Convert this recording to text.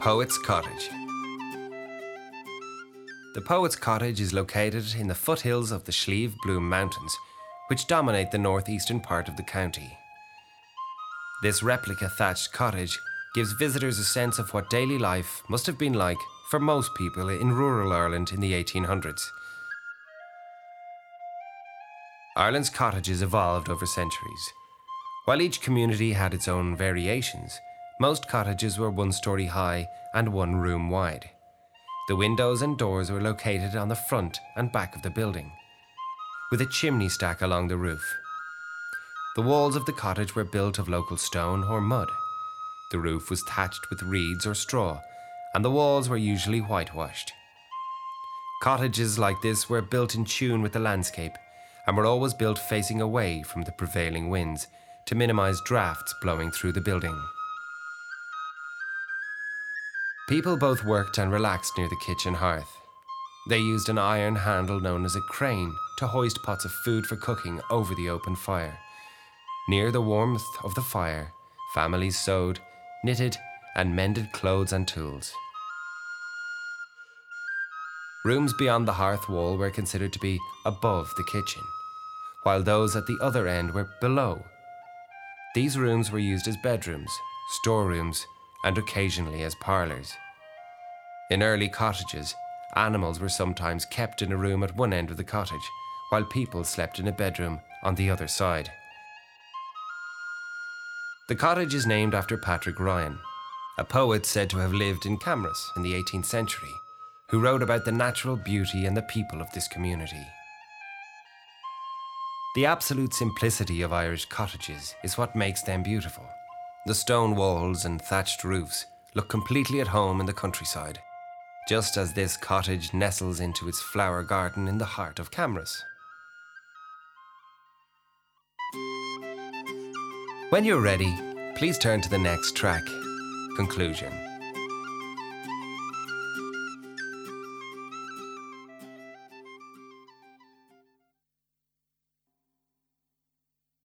Poet's Cottage. The Poet's Cottage is located in the foothills of the Slieve Bloom Mountains, which dominate the northeastern part of the county. This replica thatched cottage gives visitors a sense of what daily life must have been like for most people in rural Ireland in the 1800s. Ireland's cottages evolved over centuries. While each community had its own variations, most cottages were one story high and one room wide. The windows and doors were located on the front and back of the building, with a chimney stack along the roof. The walls of the cottage were built of local stone or mud. The roof was thatched with reeds or straw, and the walls were usually whitewashed. Cottages like this were built in tune with the landscape and were always built facing away from the prevailing winds to minimize drafts blowing through the building. People both worked and relaxed near the kitchen hearth. They used an iron handle known as a crane to hoist pots of food for cooking over the open fire. Near the warmth of the fire, families sewed, knitted, and mended clothes and tools. Rooms beyond the hearth wall were considered to be above the kitchen, while those at the other end were below. These rooms were used as bedrooms, storerooms, and occasionally as parlours. In early cottages, animals were sometimes kept in a room at one end of the cottage, while people slept in a bedroom on the other side. The cottage is named after Patrick Ryan, a poet said to have lived in Camross in the 18th century, who wrote about the natural beauty and the people of this community. The absolute simplicity of Irish cottages is what makes them beautiful. The stone walls and thatched roofs look completely at home in the countryside, just as this cottage nestles into its flower garden in the heart of Camross. When you're ready, please turn to the next track Conclusion.